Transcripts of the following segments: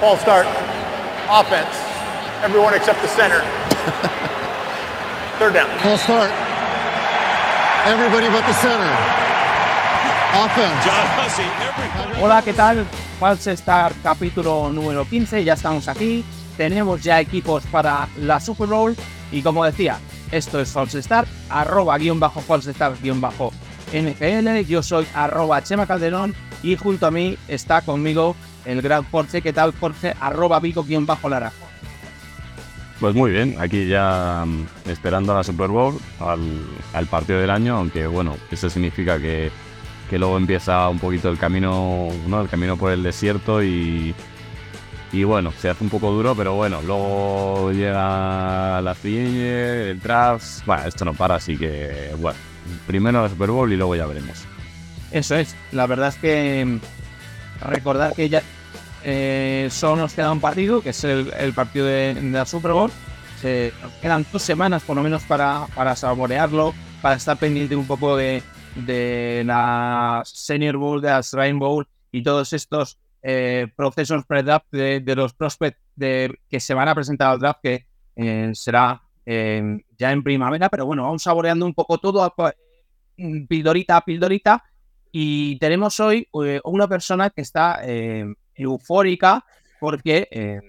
False start. Offense. Everyone except the center. Third down. False start. Everybody but the center. Offense. John Hussey, every Hola, ¿qué tal? False Start capítulo número 15, ya estamos aquí. Tenemos ya equipos para la Super Bowl. Y como decía, esto es False Start, arroba guion bajo False Start guion bajo NFL. Yo soy arroba Chema Calderón y junto a mí está conmigo el gran Jorge. ¿Qué tal, Jorge? Arroba Vico guion bajo Lara. Pues muy bien, aquí ya mm, esperando a la Super Bowl, al, al partido del año, aunque bueno, eso significa que, que luego empieza un poquito el camino, ¿no? El camino por el desierto y, y bueno, se hace un poco duro, pero bueno, luego llega la free el draft, bueno, esto no para, así que bueno, primero la Super Bowl y luego ya veremos. Eso es, la verdad es que mm, recordar que ya eh, solo nos queda un partido, que es el, partido de, la Super Bowl. Se, quedan dos semanas por lo menos para, para saborearlo, para estar pendiente un poco de, de la Senior Bowl, de la Shrine Bowl y todos estos eh, procesos pre-draft de, de los prospects que se van a presentar al draft, que eh, será eh, ya en primavera, pero bueno, vamos saboreando un poco todo, pildorita a pildorita. Y tenemos hoy una persona que está eufórica porque, eh,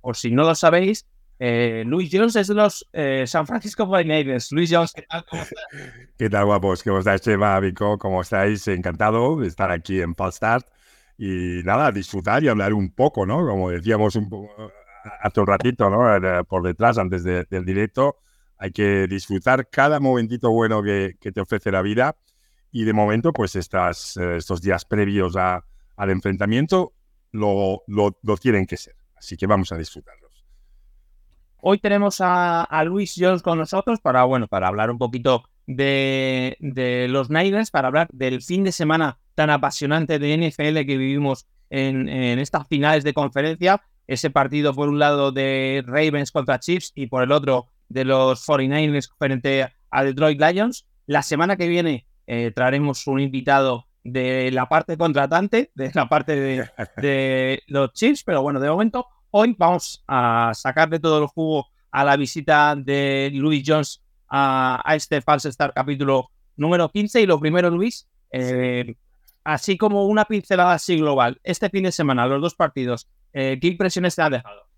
por si no lo sabéis, eh, Luis Jones es de los eh, San Francisco 49ers. Luis Jones, ¿qué tal? ¿Cómo? ¿Qué tal, guapos? ¿Cómo estáis, Chema, Vico? ¿Cómo estáis? Encantado de estar aquí en Falstart. Y nada, disfrutar y hablar un poco, ¿no? Como decíamos un hace un ratito, ¿no? Eh, Por detrás, antes de- del directo, hay que disfrutar cada momentito bueno que, que te ofrece la vida. Y de momento, pues estas, eh, estos días previos a- al enfrentamiento lo, lo, tienen que ser. Así que vamos a disfrutarlos. Hoy tenemos a, Luis Jones con nosotros para, bueno, para hablar un poquito de, de los Niners, para hablar del fin de semana tan apasionante de NFL que vivimos en, en estas finales de conferencia. Ese partido por un lado de Ravens contra Chiefs y por el otro de los 49ers frente a Detroit Lions. La semana que viene eh, traeremos un invitado de la parte contratante, de la parte de, de los Chiefs, pero bueno, de momento hoy vamos a sacarle todo el jugo a la visita de Luis Jones a, a este False Start capítulo número 15. Y lo primero, Luis, eh, así como una pincelada así global, este fin de semana, los dos partidos, eh, ¿qué impresiones te han dejado?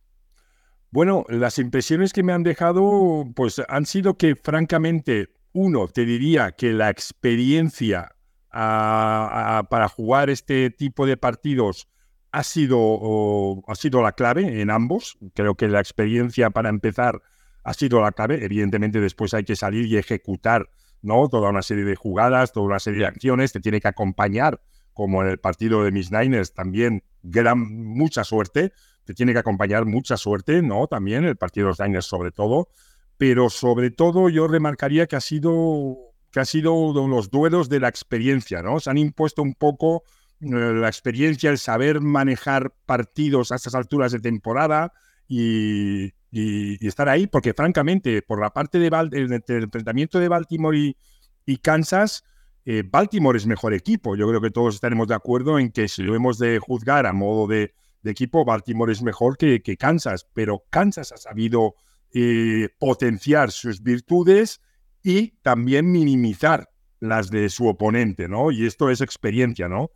Bueno, las impresiones que me han dejado, pues han sido que, francamente, uno, te diría que la experiencia para jugar este tipo de partidos ha sido, o- ha sido la clave en ambos. Creo que la experiencia para empezar ha sido la clave. Evidentemente, después hay que salir y ejecutar ¿no? toda una serie de jugadas, toda una serie de acciones. Te tiene que acompañar, como en el partido de mis Niners, también gran, mucha suerte te tiene que acompañar mucha suerte, ¿no? También el partido de los Niners sobre todo, pero sobre todo yo remarcaría que ha sido que ha sido uno de los duelos de la experiencia, ¿no? Se han impuesto un poco eh, la experiencia, el saber manejar partidos a estas alturas de temporada y, estar ahí, porque francamente, por la parte de el, enfrentamiento de Baltimore y, Kansas, eh, Baltimore es mejor equipo. Yo creo que todos estaremos de acuerdo en que si lo hemos de juzgar a modo de, equipo, Baltimore es mejor que, que Kansas, pero Kansas ha sabido eh, potenciar sus virtudes y también minimizar las de su oponente, ¿no? Y esto es experiencia, ¿no?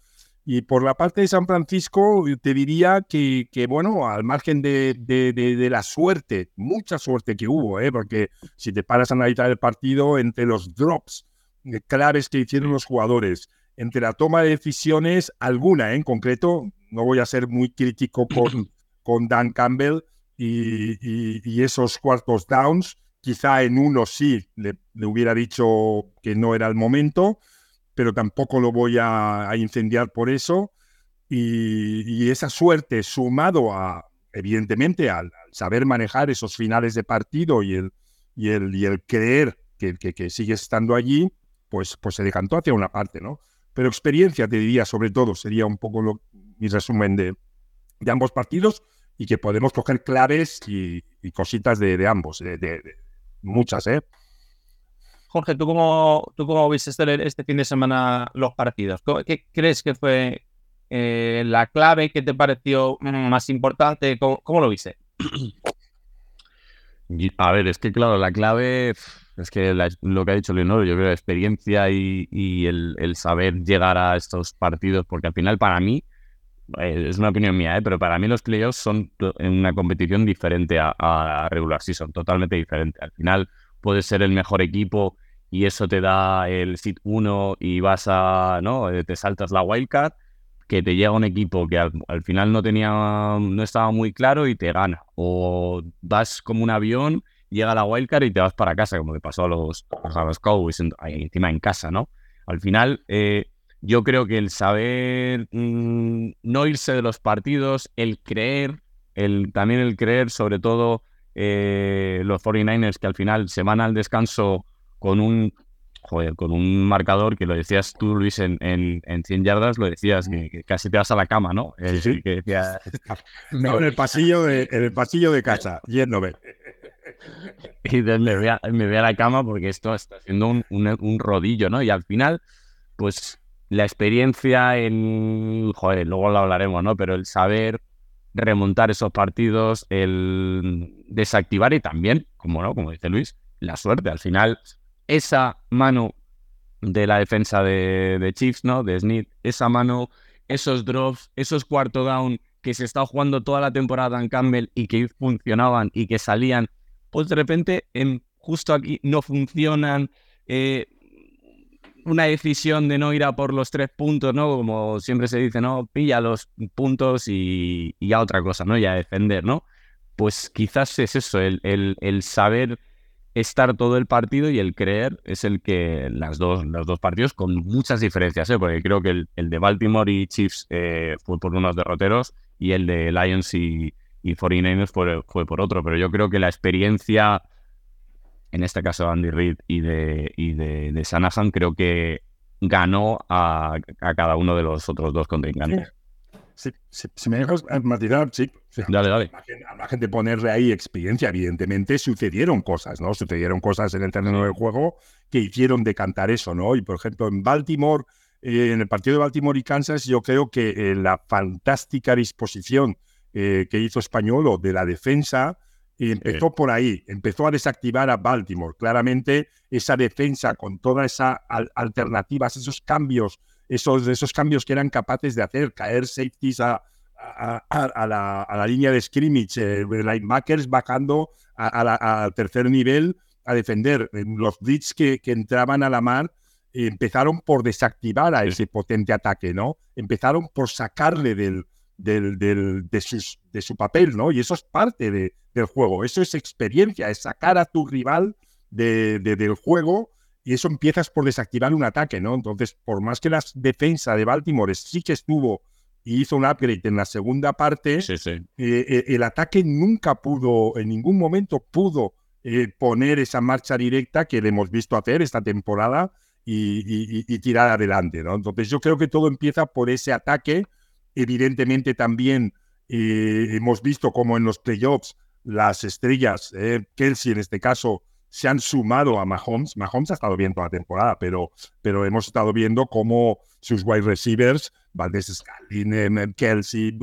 Y por la parte de San Francisco, te diría que, que, bueno, al margen de, de- de- de la suerte, mucha suerte que hubo, ¿eh? porque si te paras a analizar el partido, entre los drops eh, claves que hicieron los jugadores, entre la toma de decisiones, alguna ¿eh? en concreto, no voy a ser muy crítico con, con Dan Campbell y, y- y esos cuartos downs, quizá en uno sí le, le hubiera dicho que no era el momento, pero tampoco lo voy a, a incendiar por eso. Y, y esa suerte sumado a, evidentemente, al, al saber manejar esos finales de partido y el, y el, y el creer que, que, que sigues estando allí, pues, pues se decantó hacia una parte, ¿no? Pero experiencia, te diría, sobre todo, sería un poco lo- mi resumen de, de ambos partidos y que podemos coger claves y, y cositas de, de ambos, de- de muchas, ¿eh? Jorge, ¿tú cómo, tú cómo viste este, este fin de semana los partidos? ¿Cómo- ¿Qué crees que fue eh, la clave, ¿qué te pareció más importante? ¿Cómo, lo viste? A ver, es que claro, la clave es que lo que ha dicho Leonor, yo creo, la experiencia y, el, saber llegar a estos partidos, porque al final para mí, es una opinión mía, ¿eh? pero para mí los playoffs son una competición diferente a, a regular season, totalmente diferente. Al final puedes ser el mejor equipo y eso te da el sit 1 y vas a, ¿no? Eh, te saltas la wildcard, que te llega un equipo que al, final no tenía, no estaba muy claro y te gana. O vas como un avión, llega la wildcard y te vas para casa, como le pasó a los, a los Cowboys encima en casa, ¿no? Al final, eh, yo creo que el saber mm, no irse de los partidos, el creer, el, también el creer, sobre todo eh, los 49ers, que al final se van al descanso con un con un marcador que lo decías tú, Luis, en, en, 100 yardas, lo decías, que, casi te vas a la cama, ¿no? Sí, sí. Que en, el pasillo de, en el pasillo de casa, yéndome. Y me voy, a, me voy a la cama porque esto está haciendo un, un, rodillo, ¿no? Y al final, pues la experiencia en, joder, luego lo hablaremos, ¿no? Pero el saber remontar esos partidos, el desactivar y también, como no, como dice Luis, la suerte. Al final, esa mano de la defensa de, Chiefs, ¿no? De Smith, esa mano, esos drops, esos cuarto down que se está jugando toda la temporada en Campbell y que funcionaban y que salían, pues de repente en, justo aquí no funcionan. Eh, una decisión de no ir a por los tres puntos, ¿no? Como siempre se dice, ¿no? Pilla los puntos y, y a otra cosa, ¿no? Y a defender, ¿no? Pues quizás es eso, el, el, el saber estar todo el partido y el creer es el que las dos, los dos partidos con muchas diferencias, ¿eh? porque creo que el, el de Baltimore y Chiefs eh, fue por unos derroteros y el de Lions y, y 49ers fue, fue, por otro, pero yo creo que la experiencia, en este caso de Andy Reid y de, y de, de Sanahan, creo que ganó a, a, cada uno de los otros dos contrincantes. Si, me dejas matizar, sí. Dale, dale. A la gente ponerle ahí experiencia, evidentemente sucedieron cosas, ¿no? Sucedieron cosas en el terreno del juego que hicieron decantar eso, ¿no? Y por ejemplo, en Baltimore, eh, en el partido de Baltimore y Kansas, yo creo que eh, la fantástica disposición eh, que hizo Españolo de la defensa empezó por ahí, empezó a desactivar a Baltimore. Claramente, esa defensa con todas esas alternativas, esos cambios esos, esos cambios que eran capaces de hacer, caer safeties a, a, la, línea de scrimmage, eh, linebackers bajando al tercer nivel a defender. Los blitz que, que entraban a la mar eh, empezaron por desactivar a ese potente ataque, ¿no? Empezaron por sacarle del, del, del, de, sus, de su papel, ¿no? Y eso es parte de, del juego, eso es experiencia, es sacar a tu rival de, del juego y eso empiezas por desactivar un ataque, ¿no? Entonces, por más que la defensa de Baltimore sí que estuvo y hizo un upgrade en la segunda parte, eh, eh, el ataque nunca pudo, en ningún momento pudo eh, poner esa marcha directa que le hemos visto hacer esta temporada y, tirar adelante, ¿no? Entonces, yo creo que todo empieza por ese ataque. Evidentemente, también hemos visto como en los playoffs las estrellas, Kelsey en este caso, se han sumado a Mahomes. Mahomes ha estado bien toda la temporada, pero, pero hemos estado viendo cómo sus wide receivers, Valdez Scalin, Kelsey,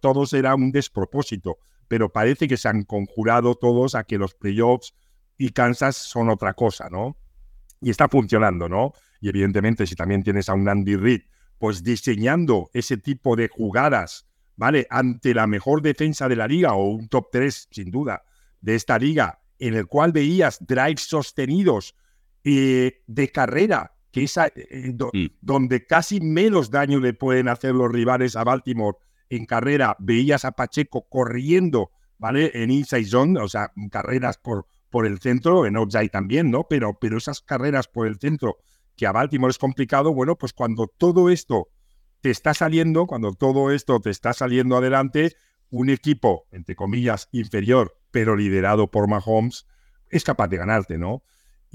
todos era un despropósito. Pero parece que se han conjurado todos a que los playoffs y Kansas son otra cosa, ¿no? Y está funcionando, ¿no? Y evidentemente, si también tienes a un Andy Reid, pues diseñando ese tipo de jugadas, ¿vale? Ante la mejor defensa de la liga o un top 3, sin duda, de esta liga, en el cual veías drives sostenidos eh, de carrera, que es eh, mm. donde casi menos daño le pueden hacer los rivales a Baltimore en carrera, veías a Pacheco corriendo, ¿vale? En inside zone, o sea, carreras por, por el centro, en outside también, ¿no? Pero, pero esas carreras por el centro, que a Baltimore es complicado, bueno, pues cuando todo esto te está saliendo, cuando todo esto te está saliendo adelante, un equipo, entre comillas, inferior pero liderado por Mahomes, es capaz de ganarte, ¿no?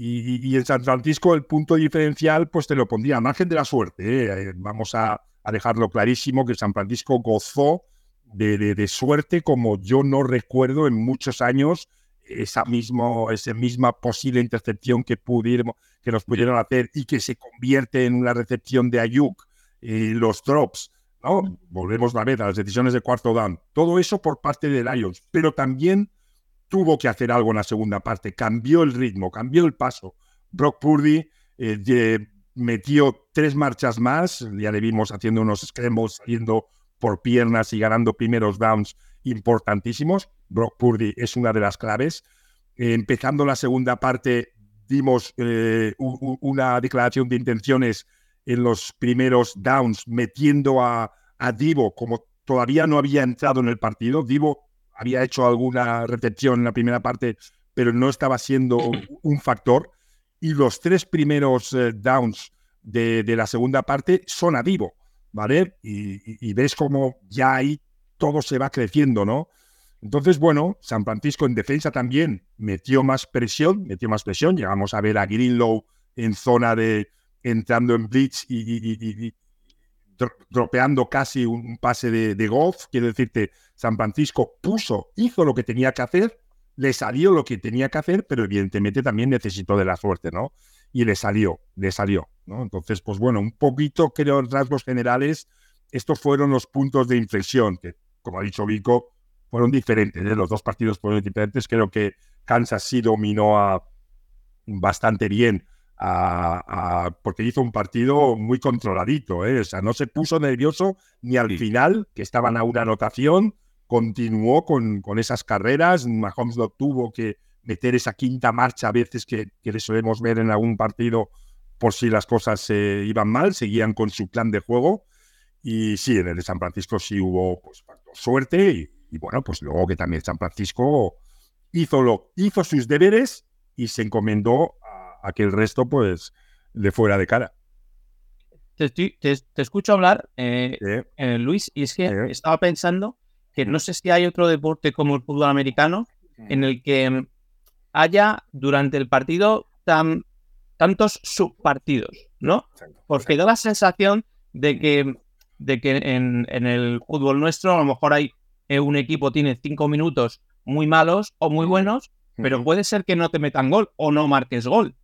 Y, en San Francisco el punto diferencial, pues te lo pondría a margen de la suerte. ¿eh? Vamos a, dejarlo clarísimo que San Francisco gozó de, suerte como yo no recuerdo en muchos años esa, mismo, esa misma posible intercepción que, pudiéramos, que nos pudieron hacer y que se convierte en una recepción de Ayuk, y los drops, ¿no? Volvemos una vez a las decisiones de cuarto down. Todo eso por parte de Lions, pero también tuvo que hacer algo en la segunda parte. Cambió el ritmo, cambió el paso. Brock Purdy eh, metió tres marchas más. Ya le vimos haciendo unos scrambles, saliendo por piernas y ganando primeros downs importantísimos. Brock Purdy es una de las claves. Eh, empezando la segunda parte, dimos eh, una declaración de intenciones en los primeros downs, metiendo a, a Divo como todavía no había entrado en el partido. Divo había hecho alguna recepción en la primera parte, pero no estaba siendo un factor. Y los tres primeros eh, downs de, la segunda parte son a Divo, ¿vale? Y, y ves cómo ya ahí todo se va creciendo, ¿no? Entonces, bueno, San Francisco en defensa también metió más presión, metió más presión. Llegamos a ver a Greenlow en zona de entrando en blitz y, dropeando casi un pase de, golf. Quiero decirte, San Francisco puso, hizo lo que tenía que hacer, le salió lo que tenía que hacer, pero evidentemente también necesitó de la suerte, ¿no? Y le salió, le salió, ¿no? Entonces, pues bueno, un poquito creo en rasgos generales, estos fueron los puntos de inflexión que, como ha dicho Vico, fueron diferentes. ¿eh? Los dos partidos fueron diferentes. Creo que Kansas sí dominó a, bastante bien a, porque hizo un partido muy controladito. ¿eh? O sea, no se puso nervioso ni al final, que estaban a una anotación. Continuó con, con esas carreras. Mahomes no tuvo que meter esa quinta marcha a veces que, que le solemos ver en algún partido por si las cosas se iban mal. Seguían con su plan de juego. Y sí, en el de San Francisco sí hubo pues, suerte y, y bueno, pues luego que también San Francisco hizo, lo, hizo sus deberes y se encomendó a, que el resto pues le fuera de cara. Te, te, escucho hablar, eh, eh, Luis, y es que estaba pensando que no sé si hay otro deporte como el fútbol americano en el que haya durante el partido tan, tantos subpartidos, ¿no? Porque da la sensación de que, de que en, en, el fútbol nuestro a lo mejor hay eh, un equipo tiene cinco minutos muy malos o muy buenos, pero puede ser que no te metan gol o no marques gol.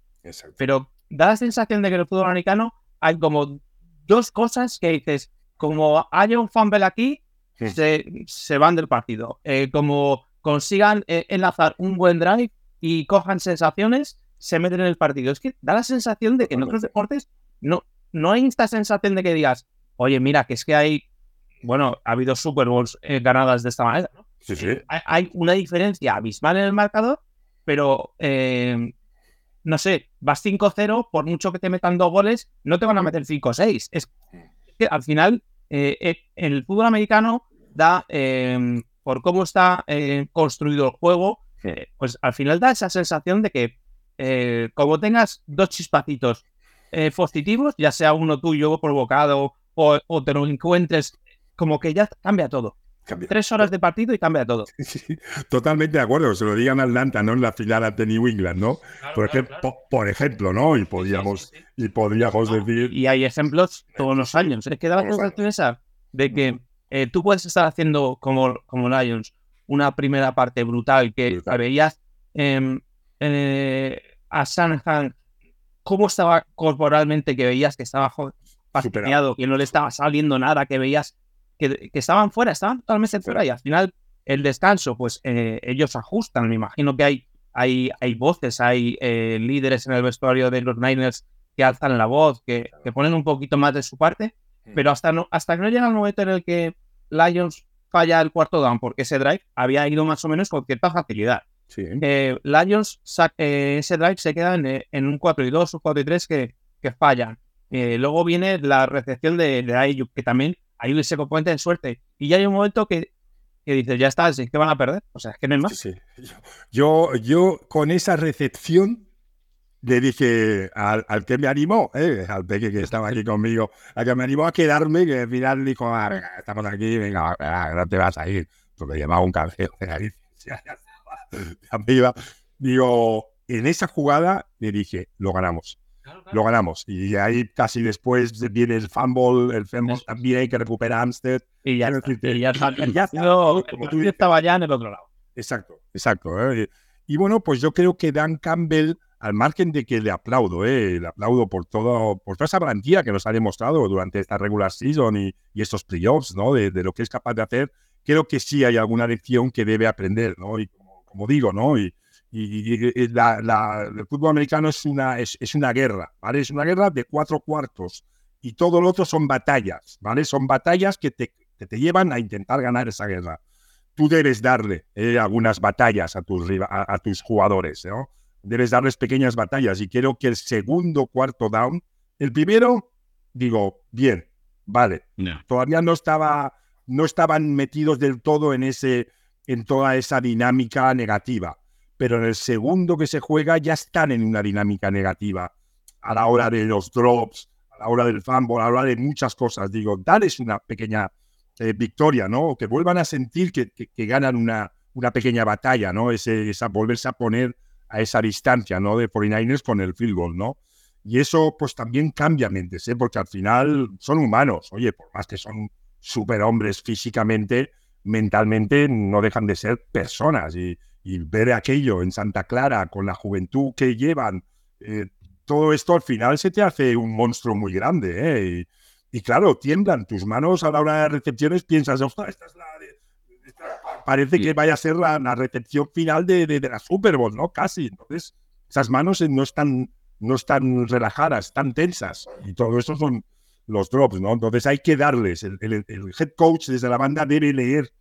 Pero da la sensación de que en el fútbol americano hay como dos cosas que dices, como haya un fumble aquí, se, se, van del partido. Eh, como consigan eh, enlazar un buen drive y cojan sensaciones, se meten en el partido. Es que da la sensación de que en otros deportes no, no hay esta sensación de que digas, oye, mira, que es que hay bueno, ha habido Super Bowls eh, ganadas de esta manera, ¿no? Sí, sí. Eh, hay, una diferencia abismal en el marcador, pero eh, no sé, vas 5-0, por mucho que te metan dos goles, no te van a meter 5-6. Es que al final, el fútbol americano da, por cómo está construido el juego, pues al final da esa sensación de que como tengas dos chispacitos positivos, ya sea uno tuyo provocado o, o, te lo encuentres como que ya cambia todo. Tres horas de partido y cambia todo. totalmente de acuerdo. Se lo digan a Atlanta, ¿no? En la final ante New England, ¿no? por, ejemplo, ¿no? Y podríamos, y podríamos decir. Y hay ejemplos todos los años. Es que da la sensación esa de que eh, tú puedes estar haciendo como, como Lions una primera parte brutal que veías em, eh, a Sanhan cómo estaba corporalmente, que veías que estaba fastidiado, que no le estaba saliendo nada, que veías que, estaban fuera, estaban totalmente fuera y al final el descanso, pues eh, ellos ajustan. Me imagino que hay, hay, hay voces, hay eh, líderes en el vestuario de los Niners que alzan la voz, que, que ponen un poquito más de su parte, pero hasta, no, hasta que no llega el momento en el que Lions falla el cuarto down, porque ese drive había ido más o menos con cierta facilidad. Eh, Lions, ese drive se queda en, un 4 y 2 o 4 y 3 que, que fallan. luego viene la recepción de, de Ayuk, que también hay ese componente de suerte. Y ya hay un momento que, que dices, ya está, es que van a perder. O sea, es que no hay más. Yo, yo con esa recepción le dije al, que me animó, eh, al peque que estaba aquí conmigo, al que me animó a quedarme, que al final dijo, ah, estamos aquí, venga, no te vas a ir. Porque llamaba un café de Digo, en esa jugada le dije, lo ganamos lo ganamos. Y ahí casi después viene el fumble, el fumble también que recupera Amstead. Y ya, y ya, ya, estaba ya en el otro lado. Exacto, exacto. ¿eh? Y bueno, pues yo creo que Dan Campbell al margen de que le aplaudo, ¿eh? le aplaudo por todo, por toda esa garantía que nos ha demostrado durante esta regular season y, estos playoffs, ¿no? De, lo que es capaz de hacer, creo que sí hay alguna lección que debe aprender, ¿no? Y como, digo, ¿no? Y, y, la, el fútbol americano es una, es, es, una guerra, ¿vale? Es una guerra de cuatro cuartos y todo lo otro son batallas, ¿vale? Son batallas que te, que te llevan a intentar ganar esa guerra. Tú debes darle eh, algunas batallas a tus, a, a tus jugadores, ¿no? debes darles pequeñas batallas. Y creo que el segundo cuarto down, el primero, digo, bien, vale. Todavía no estaba, no estaban metidos del todo en ese, en toda esa dinámica negativa. Pero en el segundo que se juega ya están en una dinámica negativa. A la hora de los drops, a la hora del fumble, a la hora de muchas cosas. Digo, darles una pequeña eh, victoria, ¿no? Que vuelvan a sentir que, que, ganan una, una pequeña batalla, ¿no? Ese, esa volverse a poner a esa distancia, ¿no? De 49ers con el field goal, ¿no? Y eso pues también cambia mentes, ¿eh? Porque al final son humanos, oye, por más que son superhombres físicamente, mentalmente no dejan de ser personas y, ver aquello en Santa Clara con la juventud que llevan, eh, todo esto al final se te hace un monstruo muy grande, ¿eh? Y, claro, tiemblan tus manos a la hora de recepciones, piensas, esta es la parece que vaya a ser la, recepción final de, de, la Super Bowl, ¿no? Casi. Entonces, esas manos no están, no están relajadas, están tensas. Y todo eso son los drops, ¿no? Entonces hay que darles. El, head coach desde la banda debe leer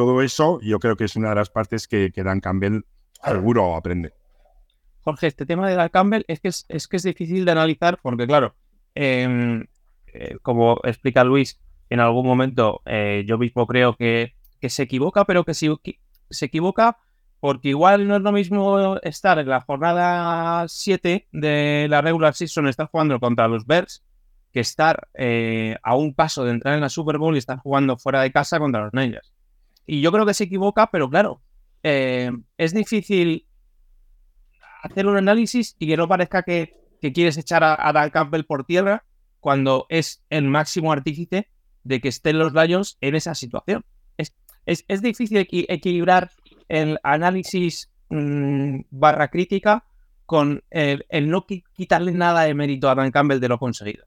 todo eso. Yo creo que es una de las partes que, que Dan Campbell seguro aprende. Jorge, este tema de Dan Campbell es que es, que es difícil de analizar porque, claro, em, eh, como explica Luis, en algún momento eh, yo mismo creo que que se equivoca, pero que se, se equivoca porque igual no es lo mismo estar en la jornada 7 de la regular season, estar jugando contra los Bears, que estar eh, a un paso de entrar en la Super Bowl y estar jugando fuera de casa contra los Niners. Y yo creo que se equivoca, pero claro, eh, es difícil hacer un análisis y que no parezca que, quieres echar a, a, Dan Campbell por tierra cuando es el máximo artífice de que estén los Lions en esa situación es, difícil equilibrar el análisis mm, barra crítica con el, no quitarle nada de mérito a Dan Campbell de lo conseguido.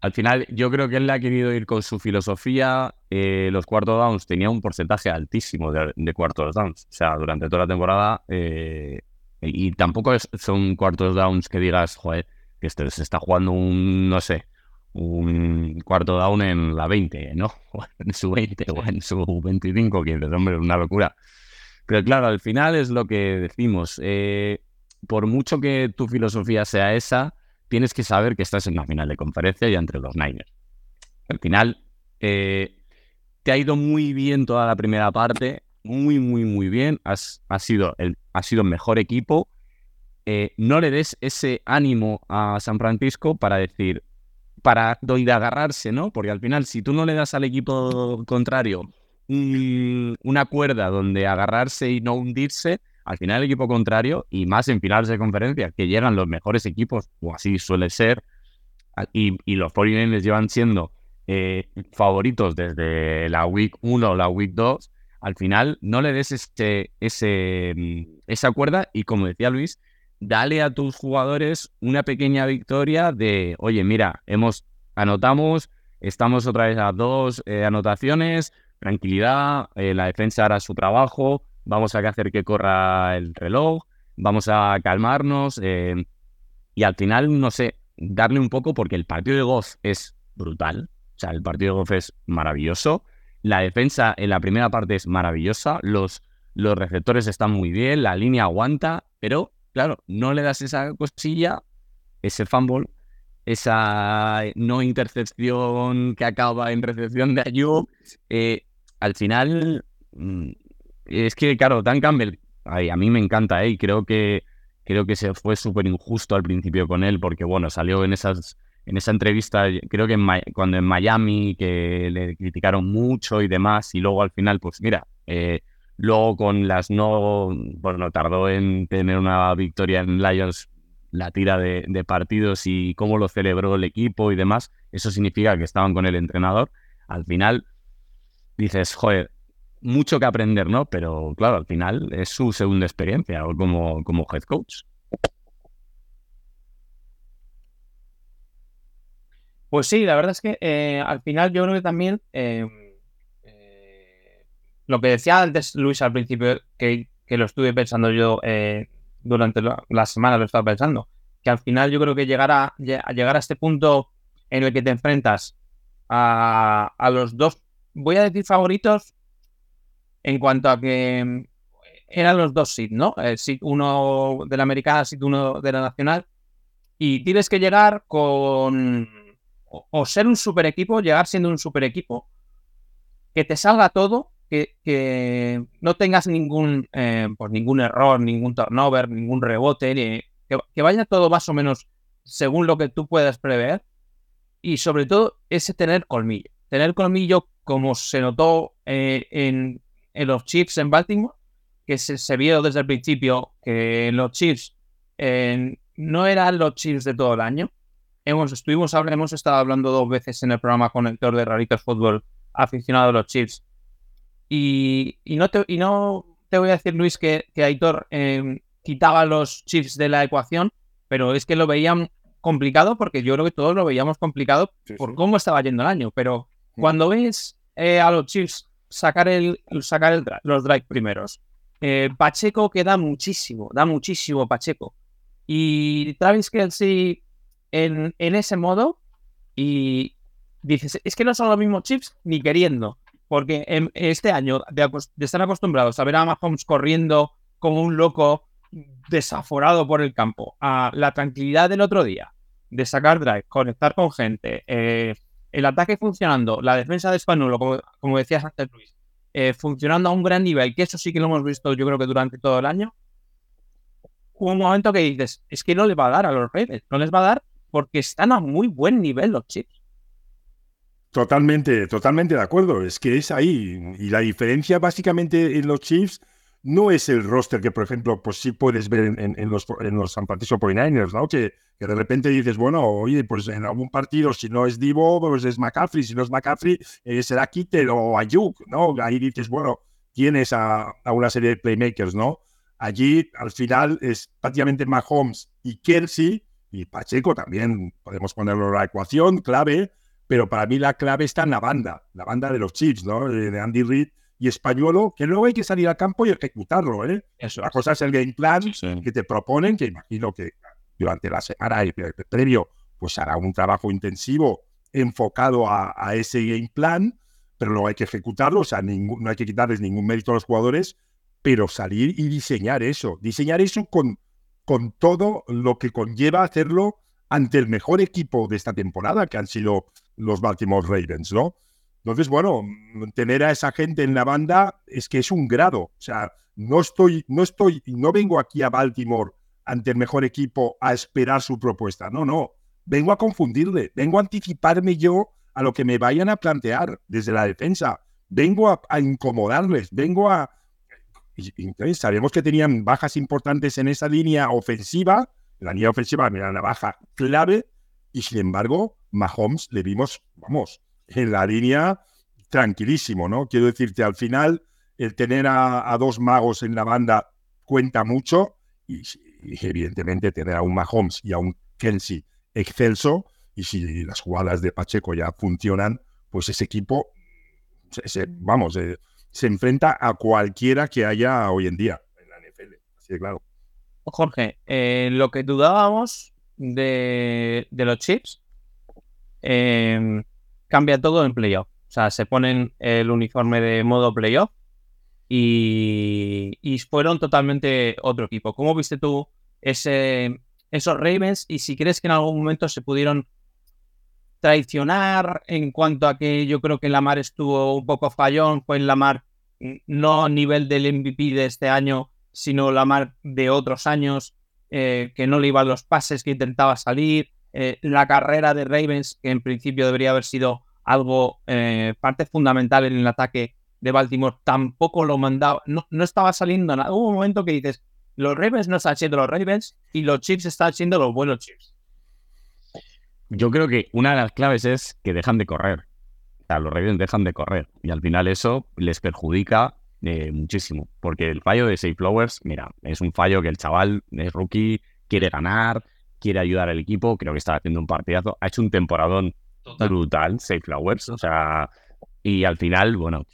Al final, yo creo que él ha querido ir con su filosofía. Eh, los cuartos downs tenía un porcentaje altísimo de, cuartos downs. O sea, durante toda la temporada. Eh, y tampoco son cuartos downs que digas, joder, que este, se está jugando un, no sé, un cuarto down en la 20, ¿no? O en su 20 o en su 25, que hombre, es una locura. Pero claro, al final es lo que decimos. Eh, por mucho que tu filosofía sea esa, tienes que saber que estás en una final de conferencia y entre los Niners. Al final, eh, te ha ido muy bien toda la primera parte, muy, muy, muy bien. Has, sido, el, sido mejor equipo. Eh, no le des ese ánimo a San Francisco para decir, para donde agarrarse, ¿no? Porque al final, si tú no le das al equipo contrario una cuerda donde agarrarse y no hundirse, al final el equipo contrario, y más en finales de conferencia, que llegan los mejores equipos, o así suele ser, y, los 49 llevan siendo eh, favoritos desde la Week 1 o la Week 2, al final no le des ese, ese, mm, esa cuerda y como decía Luis, dale a tus jugadores una pequeña victoria de, oye, mira, hemos anotamos, estamos otra vez a dos eh, anotaciones, tranquilidad, eh, la defensa hará su trabajo, vamos a hacer que corra el reloj, vamos a calmarnos eh, y al final, no sé, darle un poco porque el partido de Goff es brutal, o sea, el partido de Goff es maravilloso, la defensa en la primera parte es maravillosa, los, los receptores están muy bien, la línea aguanta, pero claro, no le das esa cosilla, ese fumble, esa no intercepción que acaba en recepción de Ayub, eh, al final mm, es que, claro, Dan Campbell, a mí me encanta, ¿eh? y creo que, creo que se fue súper injusto al principio con él, porque bueno, salió en esas en esa entrevista, creo que cuando en Miami, que le criticaron mucho y demás, y luego al final, pues mira, eh, Luego con las no, bueno, tardó en tener una victoria en Lions la tira de, partidos y cómo lo celebró el equipo y demás. Eso significa que estaban con el entrenador. Al final dices, joder, mucho que aprender, ¿no? Pero claro, al final es su segunda experiencia como, como head coach. Pues sí, la verdad es que eh, al final yo creo que también em, eh, lo que decía antes Luis al principio, que, que lo estuve pensando yo eh, durante la, la, semana, lo estaba pensando, que al final yo creo que llegar a, a llegar a este punto en el que te enfrentas a, a los dos, voy a decir favoritos, en cuanto a que eran los dos SID, ¿no? El SID uno de la americana, SID uno de la nacional, y tienes que llegar con o, ser un super equipo, llegar siendo un super equipo, que te salga todo, que, que no tengas ningún, eh, pues ningún error, ningún turnover, ningún rebote, que, que, vaya todo más o menos según lo que tú puedas prever. Y sobre todo, ese tener colmillo. Tener colmillo, como se notó eh, en, en, los Chiefs en Baltimore, que se, se, vio desde el principio que los Chiefs eh, no eran los Chiefs de todo el año, hemos, estuvimos, hemos estado hablando dos veces en el programa con Héctor de Raritos Fútbol, aficionado a los Chiefs. Y, y, no, te, y no te voy a decir, Luis, que, que Aitor eh, quitaba los Chiefs de la ecuación, pero es que lo veían complicado porque yo creo que todos lo veíamos complicado sí, por sí. cómo estaba yendo el año. Pero mm. cuando ves eh, a los Chiefs sacar, el, sacar el, los drive primeros, eh, Pacheco que da muchísimo, da muchísimo Pacheco. Y Travis Kelsey en, en ese modo y dices, es que no son los mismos chips ni queriendo, porque en este año de, estar acostumbrados a ver a Mahomes corriendo como un loco desaforado por el campo, a la tranquilidad del otro día, de sacar drive, conectar con gente, eh, el ataque funcionando, la defensa de Spanulo, como, decías antes Luis, eh, funcionando a un gran nivel, que eso sí que lo hemos visto yo creo que durante todo el año, hubo un momento que dices, es que no le va a dar a los Ravens, no les va a dar porque están a muy buen nivel los chips. Totalmente, totalmente de acuerdo. Es que es ahí. Y la diferencia básicamente en los Chiefs no es el roster que, por ejemplo, pues sí puedes ver en, los, en los San Francisco 49ers, ¿no? Que, que, de repente dices, bueno, oye, pues en algún partido, si no es Divo, pues es McCaffrey. Si no es McCaffrey, eh, será Kittel o Ayuk, ¿no? Ahí dices, bueno, tienes a, a, una serie de playmakers, ¿no? Allí, al final, es prácticamente Mahomes y Kelsey y Pacheco también podemos ponerlo en la ecuación, clave, pero para mí la clave está en la banda, la banda de los Chiefs, ¿no? De Andy Reid y Españolo, que luego hay que salir al campo y ejecutarlo, ¿eh? Eso la cosa es el game plan sí. que te proponen, que imagino que durante la semana y previo, pues hará un trabajo intensivo enfocado a, a, ese game plan, pero luego hay que ejecutarlo, o sea, ningún, no hay que quitarles ningún mérito a los jugadores, pero salir y diseñar eso, diseñar eso con con todo lo que conlleva hacerlo ante el mejor equipo de esta temporada, que han sido los Baltimore Ravens, ¿no? Entonces, bueno, tener a esa gente en la banda es que es un grado. O sea, no estoy, no estoy, no vengo aquí a Baltimore ante el mejor equipo a esperar su propuesta. No, no. Vengo a confundirle, vengo a anticiparme yo a lo que me vayan a plantear desde la defensa. Vengo a, incomodarles, vengo a, sabemos que tenían bajas importantes en esa línea ofensiva, la línea ofensiva era una baja clave, y sin embargo, Mahomes le vimos, vamos, en la línea tranquilísimo, ¿no? Quiero decirte, al final, el tener a, dos magos en la banda cuenta mucho, y, evidentemente tener a un Mahomes y a un Kelsey excelso, y si las jugadas de Pacheco ya funcionan, pues ese equipo, ese, vamos, se enfrenta a cualquiera que haya hoy en día en la NFL. Así de claro. Jorge, lo que dudábamos de, de los chips eh, cambia todo en playoff. O sea, se ponen el uniforme de modo playoff y, fueron totalmente otro equipo. ¿Cómo viste tú ese, esos Ravens? Y si crees que en algún momento se pudieron traicionar en cuanto a que yo creo que Lamar estuvo un poco fallón, fue en Lamar no a nivel del MVP de este año, sino Lamar de otros años, eh, que no le iban los pases, que intentaba salir, eh, la carrera de Ravens, que en principio debería haber sido algo, eh, parte fundamental en el ataque de Baltimore, tampoco lo mandaba, no, no estaba saliendo nada. Hubo un momento que dices, los Ravens no están siendo los Ravens y los Chiefs están siendo los buenos Chiefs. Yo creo que una de las claves es que dejan de correr. O sea, los Ravens dejan de correr y al final eso les perjudica eh, muchísimo. Porque el fallo de Safe Flowers, mira, es un fallo que el chaval es rookie, quiere ganar, quiere ayudar al equipo, creo que está haciendo un partidazo, ha hecho un temporadón brutal, Safe Flowers. O sea, y al final, bueno,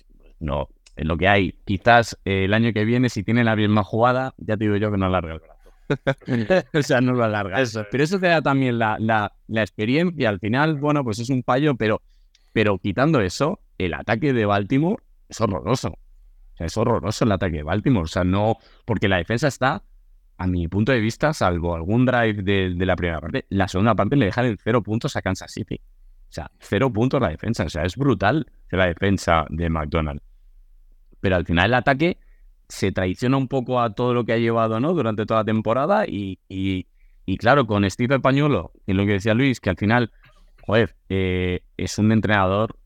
no, es lo que hay. Quizás eh, el año que viene, si tiene la misma jugada, ya te digo yo que no alarga el brazo. o sea, no lo alarga. Pero eso te da también la, la, la, experiencia. Al final, bueno, pues es un fallo, pero, pero quitando eso, el ataque de Baltimore es horroroso. O sea, es horroroso el ataque de Baltimore. O sea, no. Porque la defensa está, a mi punto de vista, salvo algún drive de, la primera parte, la segunda parte le dejan en cero puntos a Kansas City. O sea, cero puntos la defensa. O sea, es brutal la defensa de McDonald's. Pero al final el ataque se traiciona un poco a todo lo que ha llevado ¿no? durante toda la temporada y, y, y claro, con Steve Pañuelo, y lo que decía Luis, que al final, joder, eh, es un entrenador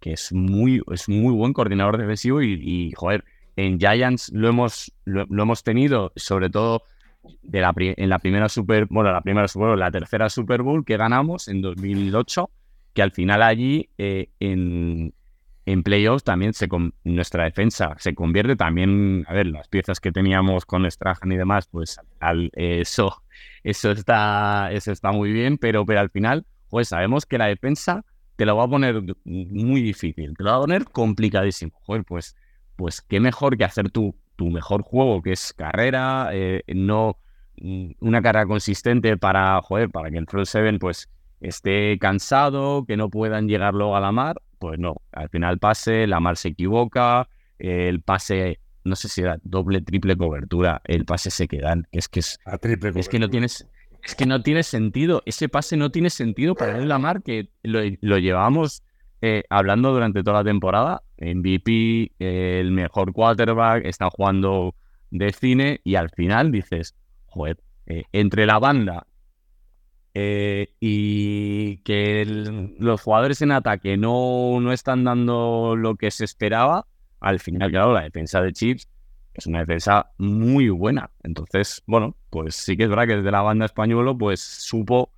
que es muy, es muy buen coordinador defensivo y joder, en Giants lo hemos, lo, lo, hemos tenido, sobre todo de la, en la primera Super, bueno, la primera Super Bowl, la tercera Super Bowl que ganamos en 2008, que al final allí eh, en, en playoffs también se nuestra defensa se convierte también, a ver, las piezas que teníamos con Strahan y demás, pues al, eso, eso, está, eso está muy bien, pero, pero al final, pues sabemos que la defensa te lo va a poner muy difícil, te lo va a poner complicadísimo. Joder, pues, pues qué mejor que hacer tu, tu mejor juego, que es carrera, eh, no una carrera consistente para, joder, para que el front seven pues esté cansado, que no puedan llegar luego a la mar, pues no, al final pase, la mar se equivoca, el pase, no sé si era doble, triple cobertura, el pase se quedan, es que es, es que no tienes, es que no tiene sentido, ese pase no tiene sentido para el Lamar, que lo, lo llevamos eh, hablando durante toda la temporada, MVP, el mejor quarterback, están jugando de cine y al final dices, joder, eh, entre la banda eh, y que los jugadores en ataque no, no están dando lo que se esperaba, al final, claro, la defensa de Chips es una defensa muy buena. Entonces, bueno, pues sí que es verdad que desde la banda española, pues supo.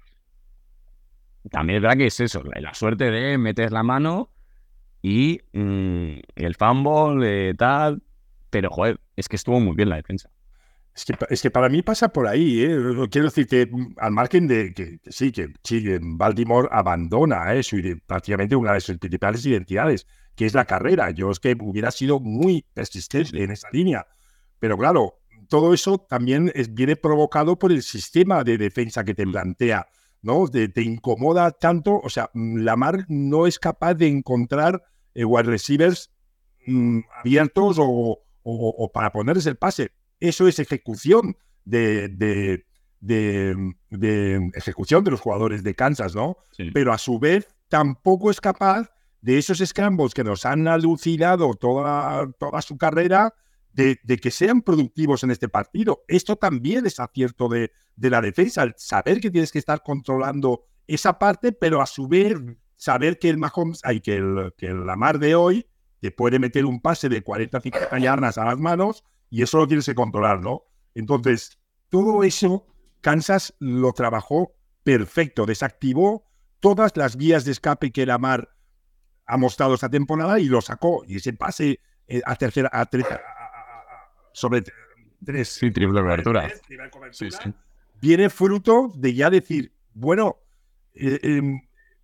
También es verdad que es eso, la, la suerte de meter la mano y mmm, el fumble, eh, tal. Pero, joder, es que estuvo muy bien la defensa. Es que, es que, para mí pasa por ahí, ¿eh? quiero decir que al margen de que, que sí, que sí, Baltimore abandona ¿eh? prácticamente una de sus principales identidades, que es la carrera. Yo es que hubiera sido muy persistente en esa línea, pero claro, todo eso también es, viene provocado por el sistema de defensa que te plantea, ¿no? Te, te incomoda tanto, o sea, Lamar no es capaz de encontrar eh, wide receivers mmm, abiertos o, o, o para ponerles el pase eso es ejecución de, de, de, de, ejecución de los jugadores de Kansas, ¿no? Sí. Pero a su vez tampoco es capaz de esos scrambles que nos han alucinado toda, toda su carrera, de, de, que sean productivos en este partido. Esto también es acierto de, de la defensa, el saber que tienes que estar controlando esa parte, pero a su vez saber que el Mahomes, hay que el, que el Lamar de hoy te puede meter un pase de 40 50 yardas a las manos y eso lo tienes que controlar, ¿no? Entonces, todo eso, Kansas lo trabajó perfecto, desactivó todas las vías de escape que la mar ha mostrado esta temporada y lo sacó. Y ese pase eh, a tercera, a, tre a, a, sobre tres. Sí, triple cobertura. Tres, triple cobertura sí, sí. Viene fruto de ya decir, bueno, eh, eh,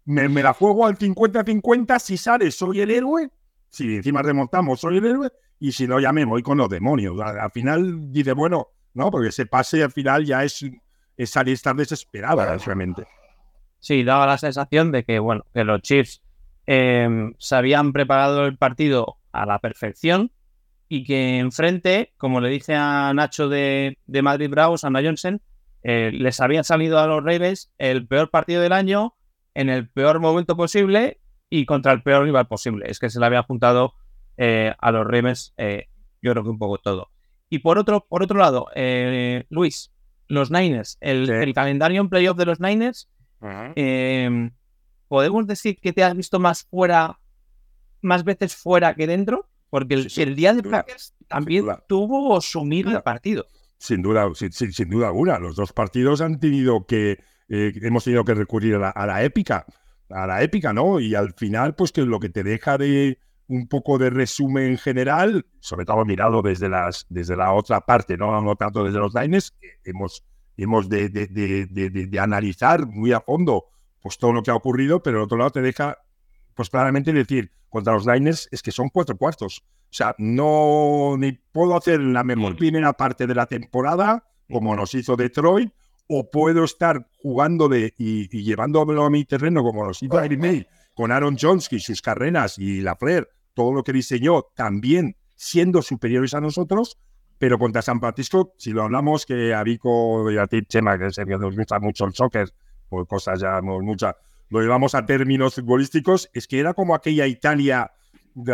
me, me, la juego al 50-50, si sale soy el héroe, si encima remontamos soy el héroe, y si no, ya me voy con los demonios. Al, al final dice, bueno, no, porque ese pase al final ya es, es salir estar desesperada realmente. Sí, daba la sensación de que, bueno, que los Chiefs eh, se habían preparado el partido a la perfección y que enfrente, como le dice a Nacho de, de Madrid Bravos, a Johnson, eh, les había salido a los Ravens el peor partido del año en el peor momento posible y contra el peor rival posible. Es que se le había juntado eh, a los Ravens, eh, yo creo que un poco todo. Y por otro, por otro lado, eh, Luis, los Niners, el, sí. el, calendario en playoff de los Niners, uh -huh. ¿podemos decir que te has visto más fuera, más veces fuera que dentro? Porque el, sí, el día de Packers también tuvo sumir el partido. Sin duda, sin, sin, sin, duda alguna. Los dos partidos han tenido que, eh, hemos tenido que recurrir a la, a la, épica, a la épica, ¿no? Y al final, pues que lo que te deja de un poco de resumen general, sobre todo mirado desde, las, desde la otra parte, no, no tanto desde los Niners, hemos, hemos de, de, de, de, analizar muy a fondo pues todo lo que ha ocurrido, pero el otro lado te deja, pues claramente decir, contra los Niners es que son cuatro cuartos. O sea, no ni puedo hacer la mejor primera parte de la temporada, como nos hizo Detroit, o puedo estar jugando y, y a mi terreno, como nos hizo Bay, con Aaron Johnson, sus carreras y la Flair, todo lo que diseñó, también siendo superiores a nosotros, pero contra San Francisco, si lo hablamos, que a Vico y a ti, Chema, que que nos gusta mucho el soccer, por cosas ya muchas, lo llevamos a términos futbolísticos, es que era como aquella Italia,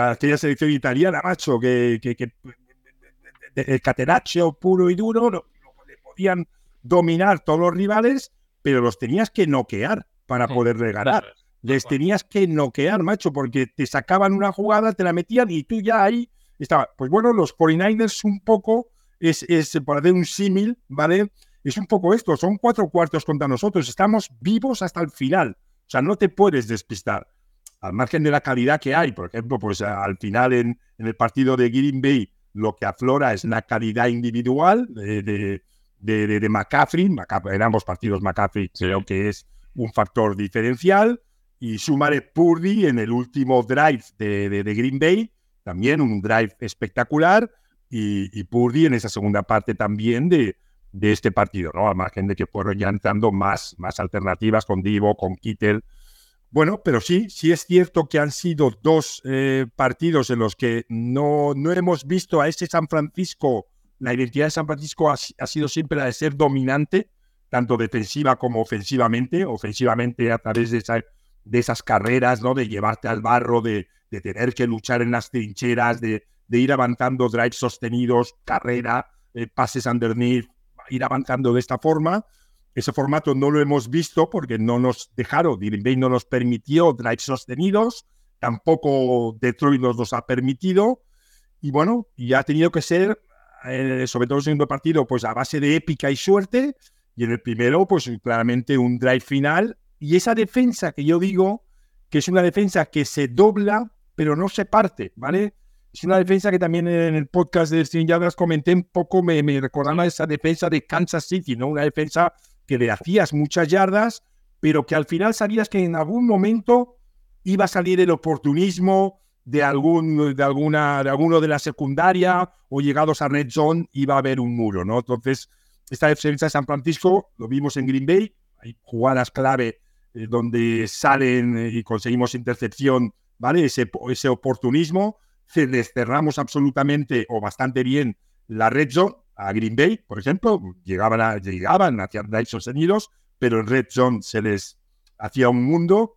aquella selección italiana, macho, que, que, que el catenaccio puro y duro, no, le podían dominar todos los rivales, pero los tenías que noquear para poder regalar. Les tenías que noquear, macho, porque te sacaban una jugada, te la metían y tú ya ahí estaba. Pues bueno, los 49ers un poco, es, es para hacer un símil, ¿vale? Es un poco esto, son cuatro cuartos contra nosotros, estamos vivos hasta el final. O sea, no te puedes despistar. Al margen de la calidad que hay, por ejemplo, pues al final en, en el partido de Green Bay, lo que aflora es la calidad individual de, de, de, de McCaffrey. McCaffrey. En ambos partidos, McCaffrey creo que es un factor diferencial y sumaré Purdy en el último drive de, de, de, Green Bay, también un drive espectacular, y, y Purdy en esa segunda parte también de, de, este partido, ¿no? Al margen de que fueron ya entrando más, más alternativas con Divo, con Kittel. Bueno, pero sí, sí es cierto que han sido dos eh, partidos en los que no, no hemos visto a ese San Francisco, la identidad de San Francisco ha, ha sido siempre la de ser dominante, tanto defensiva como ofensivamente, ofensivamente a través de esa de esas carreras, ¿no? De llevarte al barro, de, tener que luchar en las trincheras, de, de ir avanzando drives sostenidos, carrera, eh, pases underneath, ir avanzando de esta forma. Ese formato no lo hemos visto porque no nos dejaron, Green Bay no nos permitió drives sostenidos, tampoco Detroit nos los ha permitido. Y bueno, y ha tenido que ser, eh, sobre todo en el segundo partido, pues a base de épica y suerte. Y en el primero, pues claramente un drive final y esa defensa que yo digo, que es una defensa que se dobla, pero no se parte, ¿vale? Es una defensa que también en el podcast de 100 yardas comenté un poco, me, me recordaba esa defensa de Kansas City, ¿no? Una defensa que le hacías muchas yardas, pero que al final sabías que en algún momento iba a salir el oportunismo de, algún, de, alguna, de alguno de la secundaria o llegados a Red Zone iba a haber un muro, ¿no? Entonces, esta defensa de San Francisco, lo vimos en Green Bay, hay jugadas clave eh, donde salen eh, y conseguimos intercepción, ¿vale? Ese, ese oportunismo, desterramos absolutamente o bastante bien la red zone a Green Bay, por ejemplo, llegaban, a, llegaban hacia drives sostenidos, pero en red zone se les hacía un mundo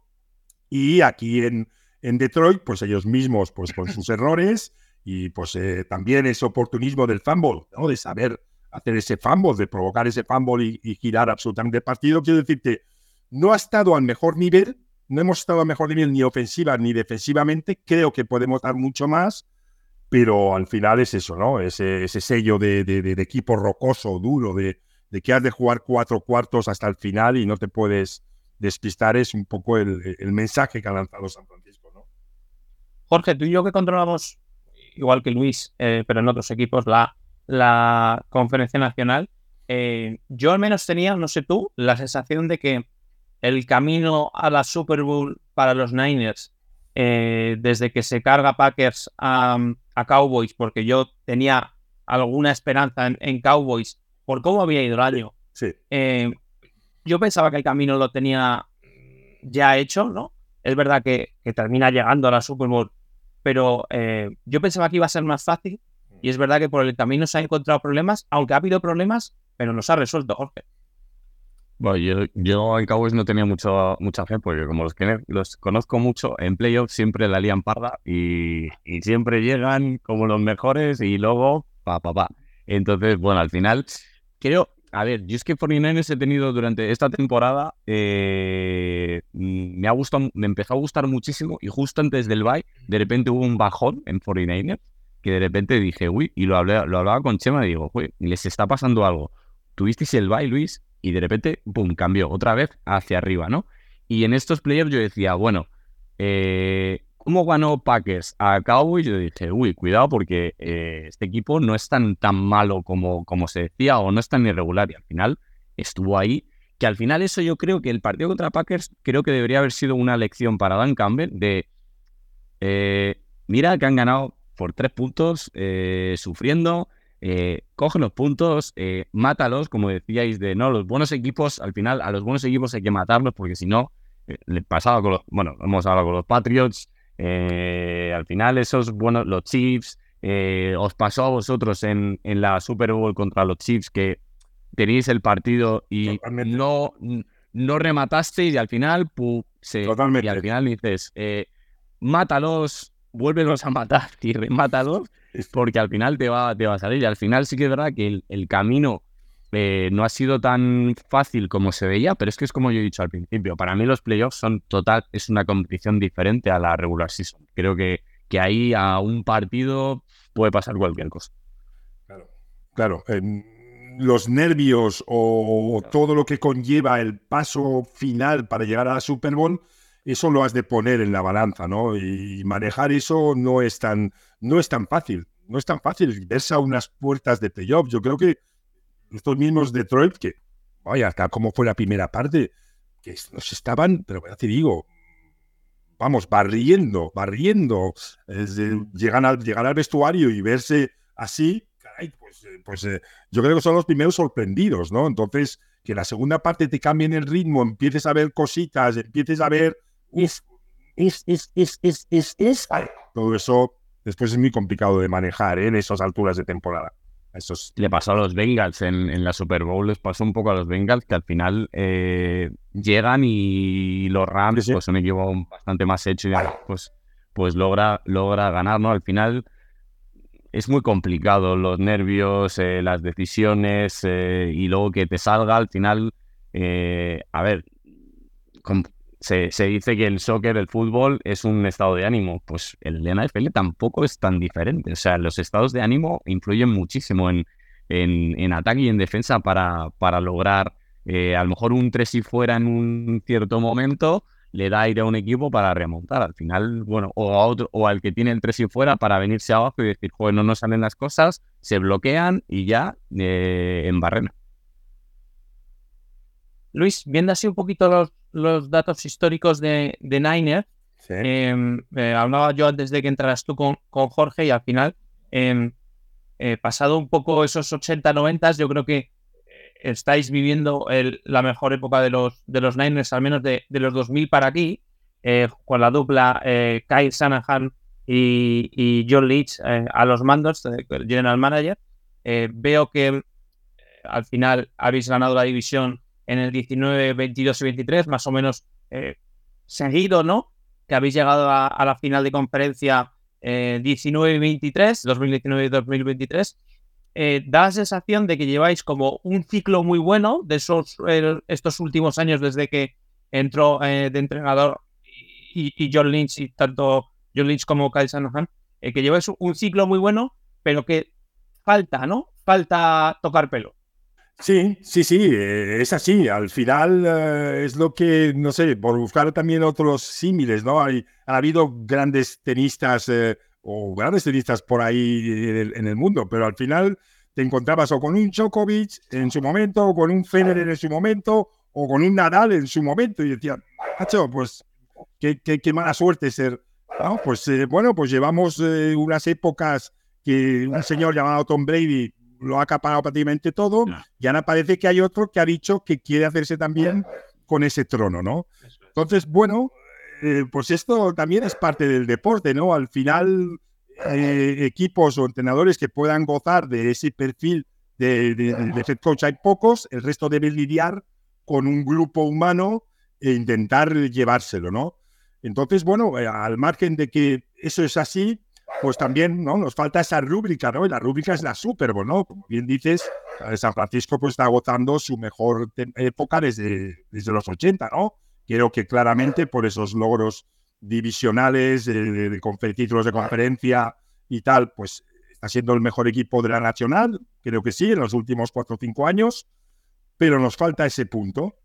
y aquí en, en Detroit, pues ellos mismos, pues con sus errores y pues eh, también ese oportunismo del fumble, ¿no? De saber hacer ese fumble, de provocar ese fumble y, y girar absolutamente el partido. Quiero decirte, no ha estado al mejor nivel, no hemos estado al mejor nivel ni ofensiva ni defensivamente, creo que podemos dar mucho más, pero al final es eso, ¿no? Ese, ese sello de, de, de, equipo rocoso, duro, de, de, que has de jugar cuatro cuartos hasta el final y no te puedes despistar, es un poco el, el mensaje que ha lanzado San Francisco. Jorge, tú y yo que controlamos, igual que Luis, eh, pero en otros equipos, la, la conferencia nacional, eh, yo al menos tenía, no sé tú, la sensación de que el camino a la Super Bowl para los Niners eh, desde que se carga Packers a, a, Cowboys, porque yo tenía alguna esperanza en, en, Cowboys por cómo había ido el año. Sí. Eh, yo pensaba que el camino lo tenía ya hecho, ¿no? Es verdad que, que termina llegando a la Super Bowl, pero eh, yo pensaba que iba a ser más fácil y es verdad que por el camino se han encontrado problemas, aunque ha habido problemas, pero los ha resuelto Jorge. Bueno, yo, yo en Cowboys no tenía mucho, mucha fe porque como los, que los conozco mucho, en playoffs siempre la lían parda y, y, siempre llegan como los mejores y luego pa, pa, pa. Entonces, bueno, al final, creo, a ver, yo es que 49ers he tenido durante esta temporada, eh, me ha gustado, me empezó a gustar muchísimo y justo antes del bye, de repente hubo un bajón en 49ers que de repente dije, uy, y lo, hablé, lo hablaba con Chema y digo, uy, les está pasando algo. ¿Tuvisteis el bye, Luis? y de repente, pum, cambió otra vez hacia arriba, ¿no? Y en estos players yo decía, bueno, eh, ¿cómo ganó Packers a Cowboys? Yo dije, uy, cuidado porque eh, este equipo no es tan, tan malo como, como se decía o no es tan irregular y al final estuvo ahí que al final eso yo creo que el partido contra Packers creo que debería haber sido una lección para Dan Campbell de eh, mira que han ganado por tres puntos eh, sufriendo, eh, coge los puntos, mátalos, como decíais, de no, los buenos equipos, al final a los buenos equipos hay que matarlos porque si no, le pasaba con los, bueno, hemos hablado con los Patriots, al final esos buenos, los Chiefs, os pasó a vosotros en, en la Super Bowl contra los Chiefs que tenéis el partido y no, no rematasteis y al final, se, y al final dices, eh, mátalos, vuélvelos a matar y remátalos, porque al final te va, te va a salir. Y al final sí que es verdad que el, camino eh, no ha sido tan fácil como se veía, pero es que es como yo he dicho al principio, para mí los playoffs son total, es una competición diferente a la regular season. Creo que, que ahí a un partido puede pasar cualquier cosa. Claro, claro los nervios o, todo lo que conlleva el paso final para llegar a la Super Bowl, eso lo has de poner en la balanza, ¿no? Y manejar eso no es tan, no es tan fácil. No es tan fácil verse a unas puertas de playoff. Yo creo que estos mismos Detroit, que vaya, hasta como fue la primera parte, que nos estaban, pero te digo, vamos, barriendo, barriendo. llegan al, llegar al vestuario y verse así, pues, eh, pues eh, yo creo que son los primeros sorprendidos, ¿no? Entonces, que la segunda parte te cambien el ritmo, empieces a ver cositas, empieces a ver... Es, es, es, es, es, es, es. todo eso después es muy complicado de manejar ¿eh? en esas alturas de temporada. Eso Le pasó a los Bengals en, la Super Bowl, les pasó un poco a los Bengals que al final llegan y los Rams, pues un equipo bastante más hecho, y pues, pues logra, logra ganar, ¿no? Al final es muy complicado los nervios, eh, las decisiones eh, y luego que te salga al final. Eh, a ver, se, dice que el soccer, el fútbol, es un estado de ánimo. Pues el NFL tampoco es tan diferente. O sea, los estados de ánimo influyen muchísimo en, en, ataque y en defensa para, para lograr a lo mejor un tres y fuera en un cierto momento le da aire a un equipo para remontar. Al final, bueno, o a otro, o al que tiene el 3 y fuera para venirse abajo y decir, joder, no nos salen las cosas, se bloquean y ya eh, en barrena. Luis, viendo así un poquito los, los datos históricos de, de Niner, em, eh, hablaba yo antes de que entraras tú con, con Jorge y al final, em, eh, pasado un poco esos 80-90, yo creo que estáis viviendo la mejor época de los, de los Niners, al menos de, los 2000 para aquí, eh, con la dupla eh, Kyle Shanahan y, John Leach eh, a los mandos, el general manager. veo que al final habéis ganado la división en el 19, 22 y 23, más o menos seguido, ¿no? Que habéis llegado a, la final de conferencia 19 y 23, 2019 y 2023 eh, da la sensación de que lleváis como un ciclo muy bueno de esos, eh, estos últimos años desde que entró eh, de entrenador y, John Lynch y tanto John Lynch como Kyle Shanahan, que lleváis un ciclo muy bueno, pero que falta, ¿no? Falta tocar pelo. Sí, sí, sí, es así. Al final es lo que, no sé, por buscar también otros símiles, ¿no? Hay, ha habido grandes tenistas o grandes tenistas por ahí en el, mundo, pero al final te encontrabas o con un Djokovic en su momento, o con un Federer en su momento, o con un Nadal en su momento, y decía, macho, pues qué, qué, mala suerte ser. Pues eh, bueno, pues llevamos eh, unas épocas que un señor llamado Tom Brady lo ha acaparado prácticamente todo, y ahora parece que hay otro que ha dicho que quiere hacerse también con ese trono, ¿no? Entonces, bueno, eh, pues esto también es parte del deporte, ¿no? Al final, eh, equipos o entrenadores que puedan gozar de ese perfil de, de, head coach hay pocos, el resto debe lidiar con un grupo humano e intentar llevárselo, ¿no? Entonces, bueno, eh, al margen de que eso es así, pues también ¿no? nos falta esa rúbrica, ¿no? Y la rúbrica es la Super Bowl, ¿no? Como bien dices, San Francisco pues está gozando su mejor época desde, desde los 80, ¿no? Creo que claramente por esos logros divisionales, de, títulos de conferencia y tal, pues está siendo el mejor equipo de la nacional, creo que sí, en los últimos cuatro o cinco años, pero nos falta ese punto.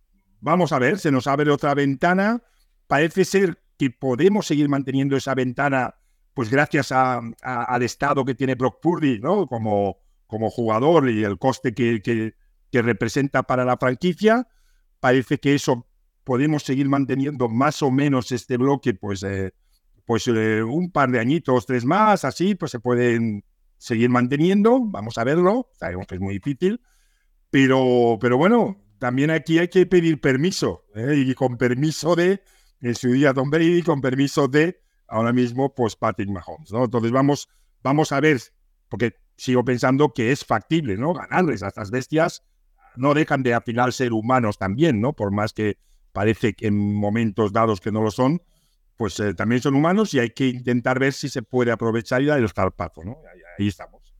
Vamos a ver, se nos abre otra ventana. Parece ser que podemos seguir manteniendo esa ventana, pues gracias al estado que tiene Brock Purdy, ¿no? Como, como jugador y el coste que, que, que representa para la franquicia parece que eso podemos seguir manteniendo más o menos este bloque, pues, eh, pues eh, un par de añitos, tres más, así, pues se pueden seguir manteniendo. Vamos a verlo. Sabemos que es muy difícil. Pero, pero bueno, también aquí hay que pedir permiso. ¿eh? Y con permiso de, en su día Tom Brady, con permiso de, ahora mismo, pues Patrick Mahomes. ¿no? Entonces vamos, vamos a ver, porque sigo pensando que es factible, ¿no? Ganarles a estas bestias. No dejan de al final ser humanos también, ¿no? Por más que parece que en momentos dados que no lo son, pues eh, también son humanos y hay que intentar ver si se puede aprovechar y dar el paso, ¿no? Ahí, estamos.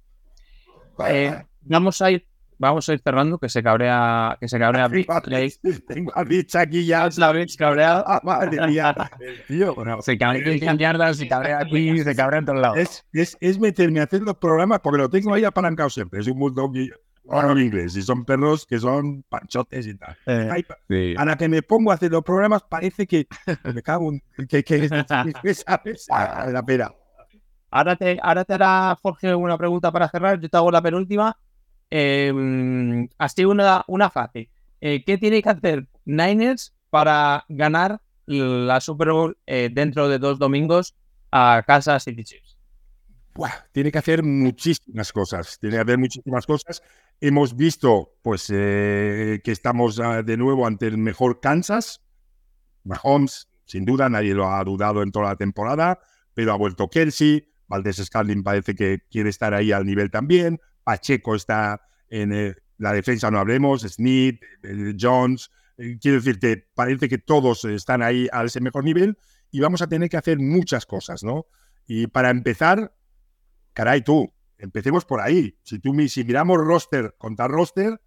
Eh, vamos a ir vamos a ir cerrando, que se cabrea, que se cabrea Tengo a Rich aquí ya. Es la Rich cabrea. Ah, madre mía. Tío, bueno, se cabrea se cabrea aquí, se cabrea en todos lados. Es, es, es, meterme a hacer los programas porque lo tengo ahí apalancado siempre. Es un bulldog en inglés y son perros que son panchotes y tal. Eh, sí. A la que me pongo a hacer los programas parece que me cago en que, que, que sabes la pena. Ahora te, ahora te hará Jorge una pregunta para cerrar. Yo te hago la penúltima eh, así una, una fase. Eh, ¿Qué tiene que hacer Niners para ganar la Super Bowl eh, dentro de dos domingos a casa City Chiefs? tiene que hacer muchísimas cosas. Tiene que hacer muchísimas cosas. Hemos visto, pues, eh, que estamos ah, de nuevo ante el mejor Kansas. Mahomes, sin duda, nadie lo ha dudado en toda la temporada, pero ha vuelto Kelsey. Valdés Scarlin parece que quiere estar ahí al nivel también. Pacheco está en eh, la defensa, no hablemos, Smith, eh, Jones. Eh, quiero decirte, parece que todos están ahí a ese mejor nivel y vamos a tener que hacer muchas cosas, ¿no? Y para empezar, caray tú, empecemos por ahí. Si, tú, miramos roster contra roster,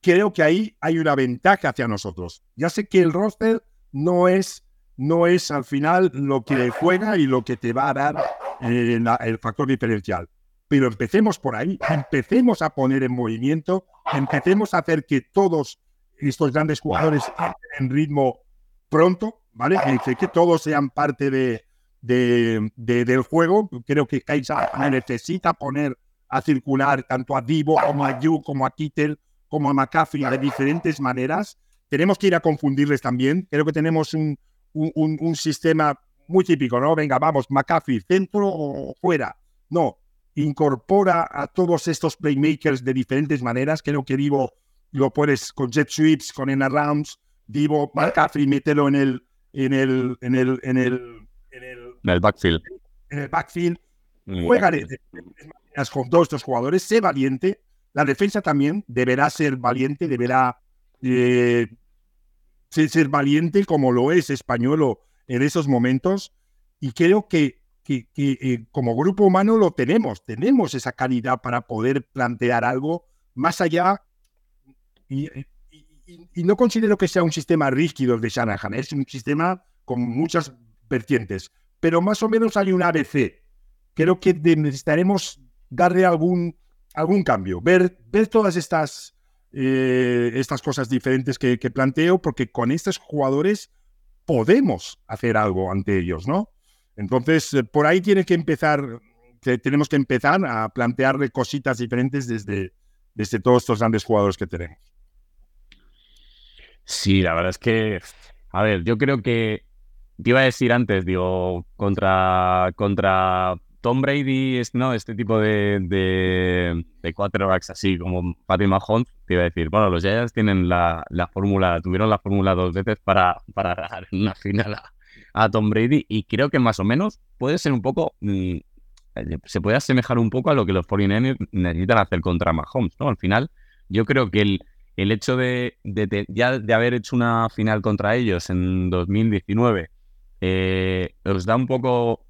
creo que ahí hay una ventaja hacia nosotros. Ya sé que el roster no es, no es al final lo que juega y lo que te va a dar el factor diferencial. Pero empecemos por ahí, empecemos a poner en movimiento, empecemos a hacer que todos estos grandes jugadores en ritmo pronto, ¿vale? Que, todos sean parte de, del juego. Creo que Kaisa necesita poner a circular tanto a Divo como a Yu, como a Kittel, como a McCaffrey de diferentes maneras. Tenemos que ir a confundirles también. Creo que tenemos un, un, un sistema muy típico, ¿no? Venga, vamos, McCaffrey, centro o fuera. No, incorpora a todos estos playmakers de diferentes maneras. Creo que Divo lo puedes con jet sweeps, con en rounds. Divo, McCaffrey, mételo en el, en el, en el, en el, en el, backfield. En el backfield. Juega con todos estos jugadores. Sé valiente. La defensa también deberá ser valiente, deberá eh, ser, valiente como lo es Españolo en esos momentos. Y creo que que, como grupo humano lo tenemos, tenemos esa calidad para poder plantear algo más allá. Y, no considero que sea un sistema rígido de Shanahan, es un sistema con muchas vertientes, pero más o menos hay un ABC. Creo que necesitaremos darle algún, algún cambio, ver, ver todas estas, eh, estas cosas diferentes que, que planteo, porque con estos jugadores podemos hacer algo ante ellos, ¿no? Entonces, eh, por ahí tiene que empezar, tenemos que empezar a plantearle cositas diferentes desde, desde todos estos grandes jugadores que tenemos. Sí, la verdad es que, a ver, yo creo que te iba a decir antes, digo, contra, contra Tom Brady, no, este tipo de, de, de así como Patty Mahomes, te iba a decir, bueno, los Giants tienen la, la fórmula, tuvieron la fórmula dos veces para, para ganar una final a, a Tom Brady y creo que más o menos puede ser un poco, mm, eh, se puede asemejar un poco a lo que los 49ers necesitan hacer contra Mahomes, ¿no? Al final, yo creo que el, el hecho de, ya de haber hecho una final contra ellos en 2019 eh, os da un poco...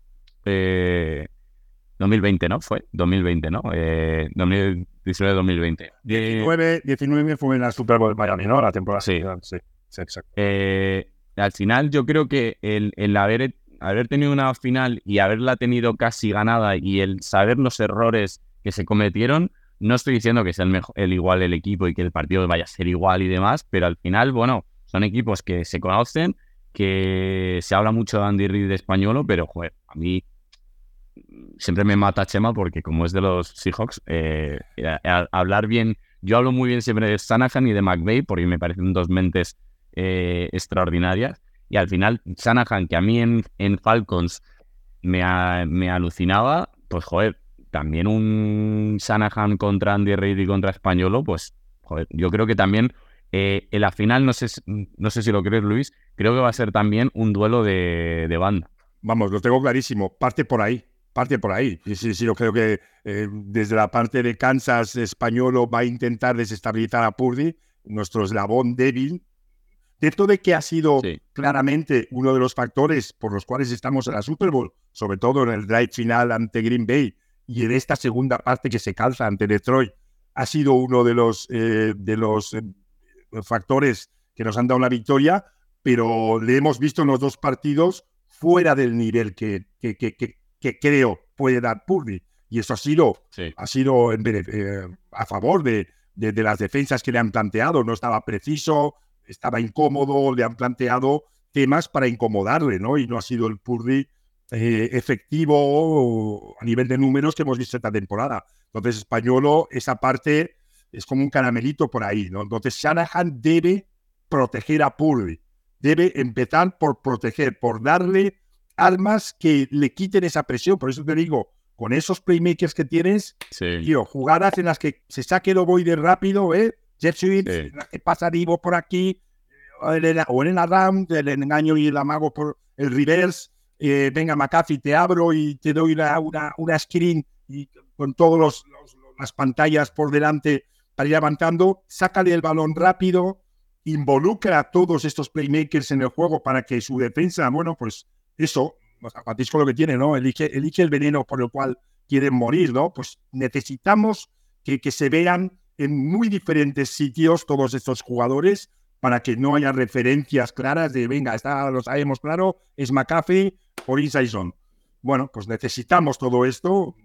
2020, eh, ¿no? Fue 2020, ¿no? 2019-2020. 19, 19 fue en la Super Bowl Miami, ¿no? La temporada. Sí, sí, sí exacto. Eh, al final yo creo que el, haber, haber tenido una final y haberla tenido casi ganada y el saber los errores que se cometieron, no estoy diciendo que sea el, mejor, el igual el equipo y que el partido vaya a ser igual y demás, pero al final, bueno, son equipos que se conocen, que se habla mucho de Andy Reid de español, pero a mí siempre me mata Chema porque como es de los Seahawks, eh, hablar bien, yo hablo muy bien siempre de Sanahan y de McVeigh porque me parecen dos mentes eh, extraordinarias. Y al final, Shanahan, que a mí en, en Falcons me, me alucinaba, pues joder, también un Shanahan contra Andy Reid y contra Españolo, pues yo creo que también eh, en la final, no sé, no sé si lo crees, Luis, creo que va a ser también un duelo de, de banda. Vamos, lo tengo clarísimo, parte por ahí parte por ahí. Sí, sí, yo creo que eh, desde la parte de Kansas, Españolo va a intentar desestabilizar a Purdy, nuestro eslabón débil. Dentro de que ha sido claramente uno de los factores por los cuales estamos en la Super Bowl, sobre todo en el drive final ante Green Bay y en esta segunda parte que se calza ante Detroit, ha sido uno de los, eh, de los eh, factores que nos han dado la victoria, pero le hemos visto en los dos partidos fuera del nivel que, que, que, que creo puede dar Purdy. Y eso ha sido, ha sido eh, a favor de, de, las defensas que le han planteado. No estaba preciso, estaba incómodo, le han planteado temas para incomodarle, ¿no? Y no ha sido el Purdy eh, efectivo a nivel de números que hemos visto esta temporada. Entonces, Españolo, esa parte es como un caramelito por ahí, ¿no? Entonces, Shanahan debe proteger a Purdy. Debe empezar por proteger, por darle armas que le quiten esa presión. Por eso te digo, con esos playmakers que tienes, tío, jugadas en las que se saque el ovoide rápido, ¿eh? Jet Sweep, que pasa Divo por aquí, o en el RAM, el engaño y el amago por el reverse. Eh, venga, McAfee, te abro y te doy una, una, screen y con todas las pantallas por delante para ir avanzando. Sácale el balón rápido, involucra a todos estos playmakers en el juego para que su defensa, bueno, pues eso, Patisco lo que tiene, ¿no? Elige, elige el veneno por el cual quieren morir, ¿no? Pues necesitamos que, que se vean en muy diferentes sitios todos estos jugadores para que no haya referencias claras de, venga, está, lo sabemos claro, es McAfee por Inside Bueno, pues necesitamos todo esto,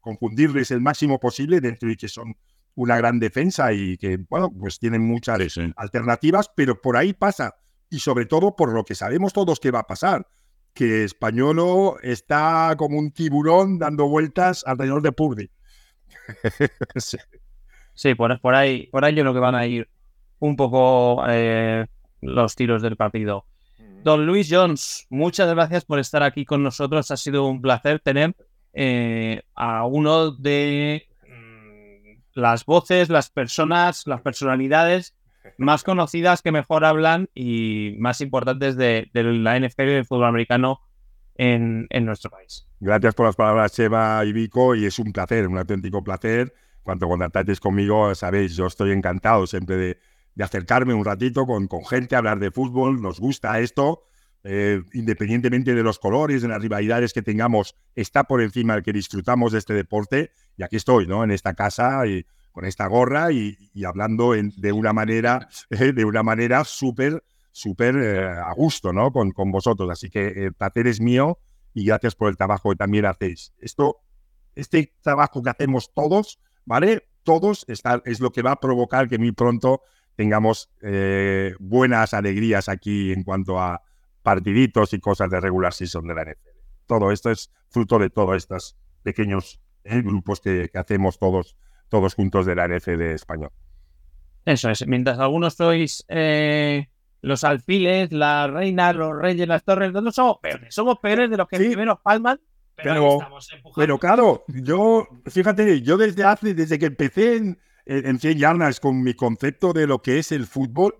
confundirles el máximo posible dentro de que son una gran defensa y que, bueno, pues tienen muchas alternativas, pero por ahí pasa. Y sobre todo por lo que sabemos todos que va a pasar que Españolo está como un tiburón dando vueltas alrededor de Purdy. sí, por, por, ahí, por ahí yo creo que van a ir un poco eh, los tiros del partido. Mm. Don Luis Jones, muchas gracias por estar aquí con nosotros. Ha sido un placer tener eh, a uno de mm, las voces, las personas, las personalidades más conocidas que mejor hablan y más importantes de, la NFL y del fútbol americano en, nuestro país. Gracias por las palabras, Cheva y Vico, y es un placer, un auténtico placer. Cuando contactáis conmigo, sabéis, yo estoy encantado siempre de, acercarme un ratito con, con, gente, hablar de fútbol, nos gusta esto, eh, independientemente de los colores, de las rivalidades que tengamos, está por encima el que disfrutamos de este deporte, y aquí estoy, ¿no? En esta casa y con esta gorra y, hablando de una manera, de una manera súper, súper eh, a gusto, ¿no? Con, con, vosotros. Así que el placer es mío y gracias por el trabajo que también hacéis. Esto, este trabajo que hacemos todos, ¿vale? Todos está, es lo que va a provocar que muy pronto tengamos eh, buenas alegrías aquí en cuanto a partiditos y cosas de regular season de la NFL. Todo esto es fruto de todos estos pequeños eh, grupos que, que hacemos todos todos juntos de la de español. Eso es, mientras algunos sois eh, los alfiles, la reina, los reyes, las torres, nosotros somos peores, somos peores de los que primero palman, pero, pero, claro, yo, fíjate, yo desde hace, desde que empecé en, en 100 yardas con mi concepto de lo que es el fútbol,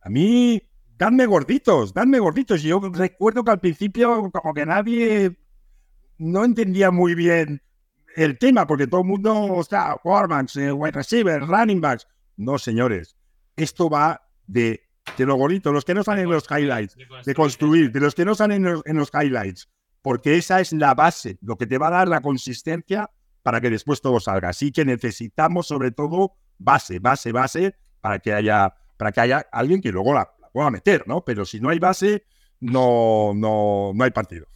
a mí, dadme gorditos, dadme gorditos. Yo recuerdo que al principio como que nadie no entendía muy bien el tema, porque todo el mundo está, quarterbacks, eh, wide receivers, running backs. No, señores, esto va de, de lo bonito, los que no salen en los highlights, de construir, de los que no salen en los, highlights, porque esa es la base, lo que te va a dar la consistencia para que después todo salga. Así que necesitamos sobre todo base, base, base, para que haya, para que haya alguien que luego la, la pueda meter, ¿no? Pero si no hay base, no, no, no hay partido.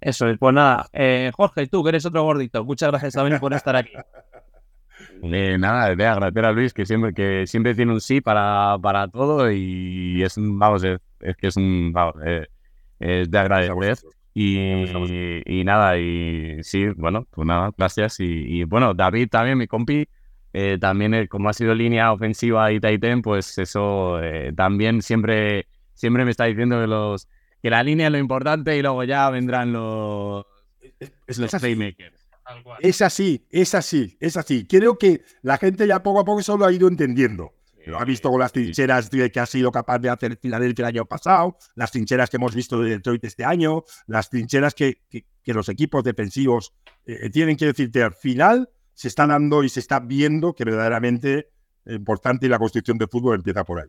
Eso es, pues nada. Eh, Jorge, tú que eres otro gordito, muchas gracias también por estar aquí. Eh, nada, de agradecer a Luis que siempre, que siempre tiene un sí para, para todo y es un, vamos, es, que es un, vamos, eh, es de agradecer. Y, y, nada, y sí, bueno, pues nada, gracias. Y, bueno, David también, mi compi, eh, también eh, como ha sido línea ofensiva y Titan, pues eso eh, también siempre, siempre me está diciendo que, los, que la línea es lo importante y luego ya vendrán los, los playmakers. Es así, es así, es así. Creo que la gente ya poco a poco eso lo ha ido entendiendo. Lo ha visto con las trincheras que ha sido capaz de hacer Filadelfia el año pasado, las trincheras que hemos visto de Detroit este año, las trincheras que, que, los equipos defensivos tienen que decirte al final se está dando y se está viendo que verdaderamente es importante y la construcción de fútbol empieza por ahí.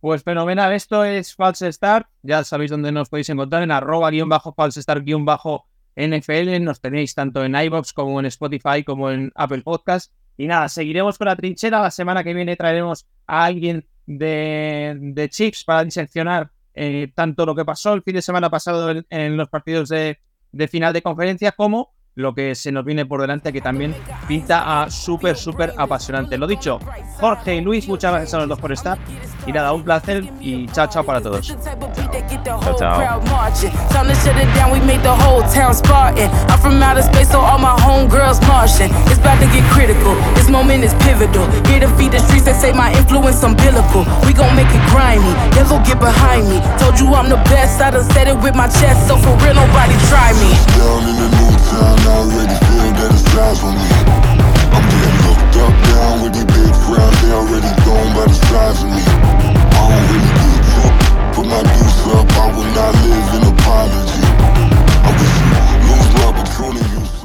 Pues fenomenal, esto es False Start, ya sabéis dónde nos podéis encontrar, en arroba guion bajo false start guion bajo NFL, nos tenéis tanto en iBox como en Spotify como en Apple Podcast. Y nada, seguiremos con la trinchera, la semana que viene traeremos a alguien de, de Chips para diseccionar eh, tanto lo que pasó el fin de semana pasado en, los partidos de, de final de conferencia como lo que se nos viene por delante, que también pinta a súper, súper apasionante. Lo dicho, Jorge y Luis, muchas gracias a los dos por estar. Y nada, un placer y chao, chao para todos. Chao, chao. already feel that it's me. I'm getting looked up down with these big frowns They already gone by the size of me. I'm really give a my up, I will not live in apology. I wish you lose my